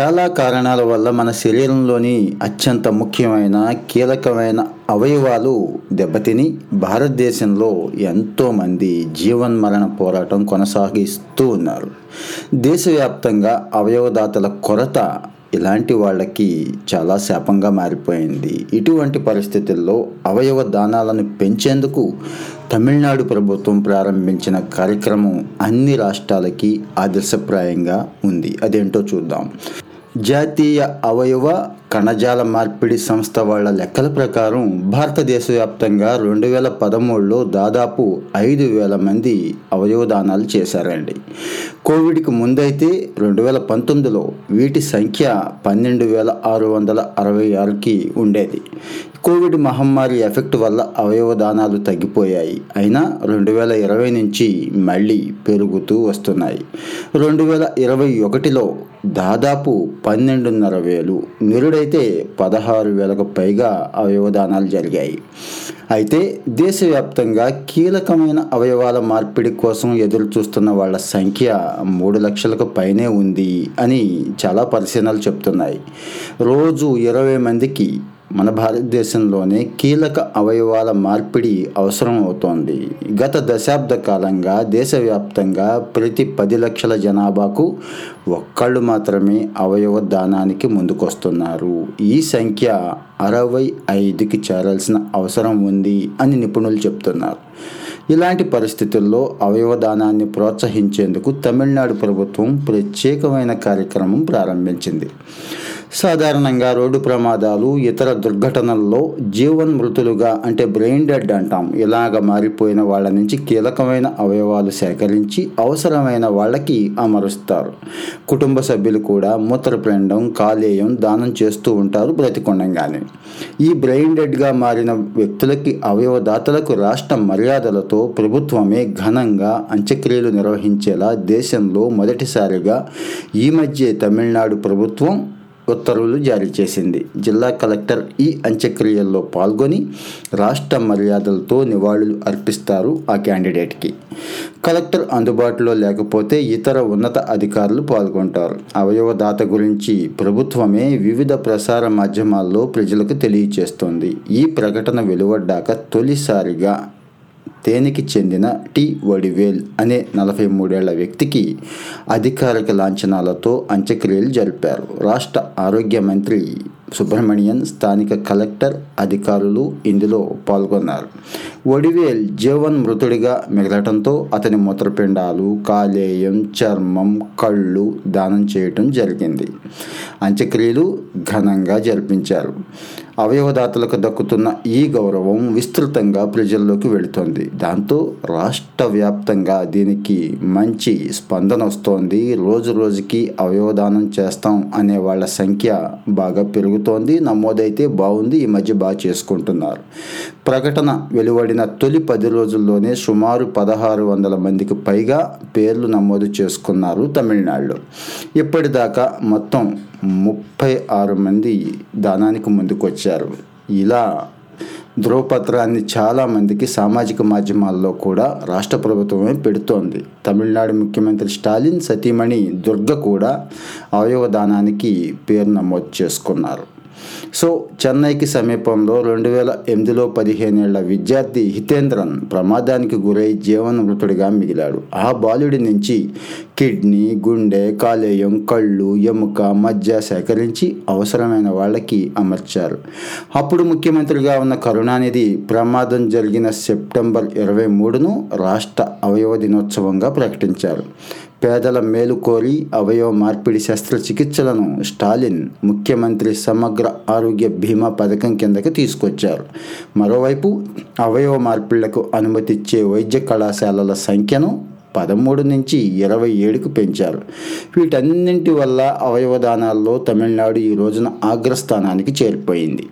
చాలా కారణాల వల్ల మన శరీరంలోని అత్యంత ముఖ్యమైన కీలకమైన అవయవాలు దెబ్బతిని భారతదేశంలో ఎంతోమంది జీవన్మరణ పోరాటం కొనసాగిస్తూ ఉన్నారు. దేశవ్యాప్తంగా అవయవదాతల కొరత ఇలాంటి వాళ్ళకి చాలా శాపంగా మారిపోయింది. ఇటువంటి పరిస్థితుల్లో అవయవ దానాలను పెంచేందుకు తమిళనాడు ప్రభుత్వం ప్రారంభించిన కార్యక్రమం అన్ని రాష్ట్రాలకి ఆదర్శప్రాయంగా ఉంది. అదేంటో చూద్దాం. జాతీయ అవయవ కణజాల మార్పిడి సంస్థ వాళ్ళ లెక్కల ప్రకారం భారతదేశ వ్యాప్తంగా రెండు వేల పదమూడులో దాదాపు ఐదు వేల మంది అవయవదానాలు చేశారండి. కోవిడ్కి ముందైతే రెండు వేల పంతొమ్మిదిలో వీటి సంఖ్య పన్నెండు వేల ఆరు వందల అరవై ఆరుకి ఉండేది. కోవిడ్ మహమ్మారి ఎఫెక్ట్ వల్ల అవయవదానాలు తగ్గిపోయాయి. అయినా రెండు వేల ఇరవై నుంచి మళ్ళీ పెరుగుతూ వస్తున్నాయి. రెండు వేల ఇరవై ఒకటిలో దాదాపు పన్నెండున్నర వేలు నిరుడైతే పదహారు వేలకు పైగా అవయవదానాలు జరిగాయి. అయితే దేశవ్యాప్తంగా కీలకమైన అవయవాల మార్పిడి కోసం ఎదురు చూస్తున్న వాళ్ళ సంఖ్య మూడు లక్షలకు పైనే ఉంది అని చాలా పరిశీలనలు చెప్తున్నాయి. రోజు ఇరవై మందికి మన భారతదేశంలోనే కీలక అవయవాల మార్పిడి అవసరం అవుతోంది గత దశాబ్ద కాలంగా దేశవ్యాప్తంగా ప్రతి పది లక్షల జనాభాకు ఒక్కళ్ళు మాత్రమే అవయవ దానానికి ముందుకొస్తున్నారు. ఈ సంఖ్య అరవై ఐదుకి చేరాల్సిన అవసరం ఉంది అని నిపుణులు చెప్తున్నారు. ఇలాంటి పరిస్థితుల్లో అవయవదానాన్ని ప్రోత్సహించేందుకు తమిళనాడు ప్రభుత్వం ప్రత్యేకమైన కార్యక్రమం ప్రారంభించింది. సాధారణంగా రోడ్డు ప్రమాదాలు ఇతర దుర్ఘటనల్లో జీవన్ మృతులుగా అంటే బ్రెయిన్ డెడ్ అంటాం. ఇలాగ మారిపోయిన వాళ్ళ నుంచి కీలకమైన అవయవాలు సేకరించి అవసరమైన వాళ్ళకి అమరుస్తారు. కుటుంబ సభ్యులు కూడా మూత్రపిండం కాలేయం దానం చేస్తూ ఉంటారు బ్రతికొండంగానే. ఈ బ్రెయిన్ డెడ్గా మారిన వ్యక్తులకి అవయవదాతలకు రాష్ట్ర మర్యాదలతో ప్రభుత్వమే ఘనంగా అంత్యక్రియలు నిర్వహించేలా దేశంలో మొదటిసారిగా ఈ మధ్య తమిళనాడు ప్రభుత్వం ఉత్తర్వులు జారీ చేసింది. జిల్లా కలెక్టర్ ఈ అంత్యక్రియల్లో పాల్గొని రాష్ట్ర మర్యాదలతో నివాళులు అర్పిస్తారు ఆ క్యాండిడేట్కి. కలెక్టర్ అందుబాటులో లేకపోతే ఇతర ఉన్నత అధికారులు పాల్గొంటారు. అవయవదాత గురించి ప్రభుత్వమే వివిధ ప్రసార మాధ్యమాల్లో ప్రజలకు తెలియచేస్తోంది. ఈ ప్రకటన వెలువడ్డాక తొలిసారిగా తేనెకి చెందిన టి వడివేల్ అనే నలభై మూడేళ్ళ వ్యక్తికి అధికారిక లాంఛనాలతో అంత్యక్రియలు జరిపారు. రాష్ట్ర ఆరోగ్య మంత్రి సుబ్రహ్మణ్యన్ స్థానిక కలెక్టర్ అధికారులు ఇందులో పాల్గొన్నారు. వడివేల్ జీవన్ మృతుడిగా మిగలటంతో అతని మూత్రపిండాలు కాలేయం చర్మం కళ్ళు దానం చేయటం జరిగింది. అంత్యక్రియలు ఘనంగా జరిపించారు. అవయవదాతలకు దక్కుతున్న ఈ గౌరవం విస్తృతంగా ప్రజల్లోకి వెళుతోంది. దాంతో రాష్ట్ర వ్యాప్తంగా దీనికి మంచి స్పందన వస్తోంది. రోజు రోజుకి అవయవదానం చేస్తాం అనే వాళ్ళ సంఖ్య బాగా పెరుగుతోంది. నమోదైతే బాగుంది. ఈ మధ్య బాగా చేసుకుంటున్నారు. ప్రకటన వెలువడిన తొలి పది రోజుల్లోనే సుమారు పదహారు వందల మందికి పైగా పేర్లు నమోదు చేసుకున్నారు తమిళనాడులో. ఇప్పటిదాకా మొత్తం ముప్పై ఆరు మంది దానానికి ముందుకొచ్చారు. ఇలా ధ్రువపత్రాన్ని చాలామందికి సామాజిక మాధ్యమాల్లో కూడా రాష్ట్ర ప్రభుత్వమే పెడుతోంది. తమిళనాడు ముఖ్యమంత్రి స్టాలిన్ సతీమణి దుర్గ కూడా అవయవదానానికి పేరు నమోదు చేసుకున్నారు. సో చెన్నైకి సమీపంలో రెండు వేల ఎనిమిదిలో పదిహేనేళ్ళ విద్యార్థి హితేంద్రన్ ప్రమాదానికి గురై జీవన మృతుడిగా మిగిలాడు. ఆ బాలుడి నుంచి కిడ్నీ గుండె కాలేయం కళ్ళు ఎముక మధ్య సేకరించి అవసరమైన వాళ్ళకి అమర్చారు. అప్పుడు ముఖ్యమంత్రిగా ఉన్న కరుణానిధి ప్రమాదం జరిగిన సెప్టెంబర్ ఇరవై మూడును రాష్ట్ర అవయవ దినోత్సవంగా ప్రకటించారు. పేదల మేలు కోరి అవయవ మార్పిడి శస్త్రచికిత్సలను స్టాలిన్ ముఖ్యమంత్రి సమగ్ర ఆరోగ్య బీమా పథకం కిందకి తీసుకొచ్చారు. మరోవైపు అవయవ మార్పిళ్ళకు అనుమతిచ్చే వైద్య కళాశాలల సంఖ్యను పదమూడు నుంచి ఇరవై ఏడుకు పెంచారు. వీటన్నింటి వల్ల అవయవదానాల్లో తమిళనాడు ఈ రోజున అగ్రస్థానానికి చేరిపోయింది.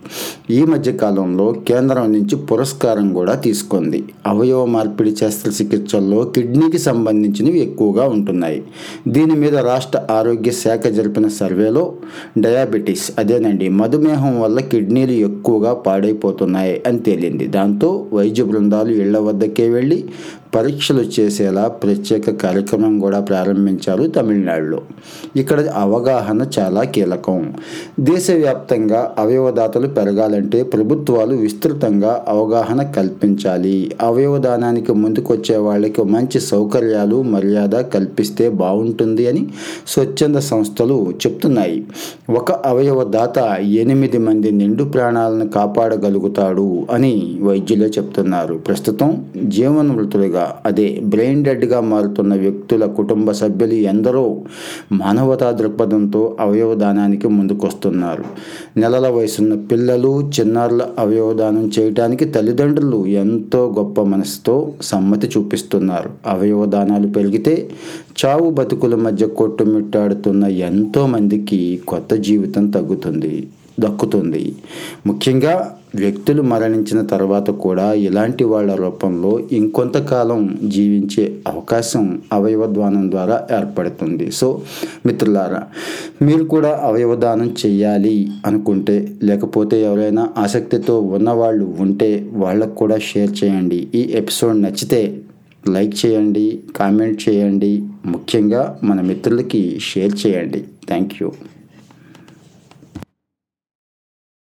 ఈ మధ్య కాలంలో కేంద్రం నుంచి పురస్కారం కూడా తీసుకుంది. అవయవ మార్పిడి శస్త్రచికిత్సల్లో కిడ్నీకి సంబంధించినవి ఎక్కువగా ఉంటున్నాయి. దీని మీద రాష్ట్ర ఆరోగ్య శాఖ జరిపిన సర్వేలో డయాబెటీస్ అదేనండి మధుమేహం వల్ల కిడ్నీలు ఎక్కువగా పాడైపోతున్నాయి అని తేలింది. దాంతో వైద్య బృందాలు ఇళ్ళ వద్దకే వెళ్ళి పరీక్షలు చేసేలా ప్రత్యేక కార్యక్రమం కూడా ప్రారంభించారు తమిళనాడులో. ఇక్కడ అవగాహన చాలా కీలకం. దేశవ్యాప్తంగా అవయవదాతలు పెరగాలంటే ప్రభుత్వాలు విస్తృతంగా అవగాహన కల్పించాలి. అవయవదానానికి ముందుకొచ్చే వాళ్ళకి మంచి సౌకర్యాలు మర్యాద కల్పిస్తే బాగుంటుంది అని స్వచ్ఛంద సంస్థలు చెప్తున్నాయి. ఒక అవయవదాత ఎనిమిది మంది నిండు ప్రాణాలను కాపాడగలుగుతాడు అని వైద్యులే చెప్తున్నారు. ప్రస్తుతం జీవనమృతులుగా అదే బ్రెయిన్ డెడ్గా మారుతున్న వ్యక్తుల కుటుంబ సభ్యులు ఎందరో మానవతా దృక్పథంతో అవయవదానానికి ముందుకొస్తున్నారు. నెలల వయసున్న పిల్లలు చిన్నారుల అవయవదానం చేయడానికి తల్లిదండ్రులు ఎంతో గొప్ప మనసుతో సమ్మతి చూపిస్తున్నారు. అవయవదానాలు పెరిగితే చావు బతుకుల మధ్య కొట్టుమిట్టాడుతున్న ఎంతోమందికి కొత్త జీవితం తగ్గుతుంది దక్కుతుంది. ముఖ్యంగా వ్యక్తులు మరణించిన తర్వాత కూడా ఇలాంటి వాళ్ళ రూపంలో ఇంకొంతకాలం జీవించే అవకాశం అవయవదానం ద్వారా ఏర్పడుతుంది. సో మిత్రులారా మీరు కూడా అవయవదానం చేయాలి అనుకుంటే లేకపోతే ఎవరైనా ఆసక్తితో ఉన్నవాళ్ళు ఉంటే వాళ్ళకు కూడా షేర్ చేయండి. ఈ ఎపిసోడ్ నచ్చితే లైక్ చేయండి కామెంట్ చేయండి. ముఖ్యంగా మన మిత్రులకి షేర్ చేయండి. Thank you.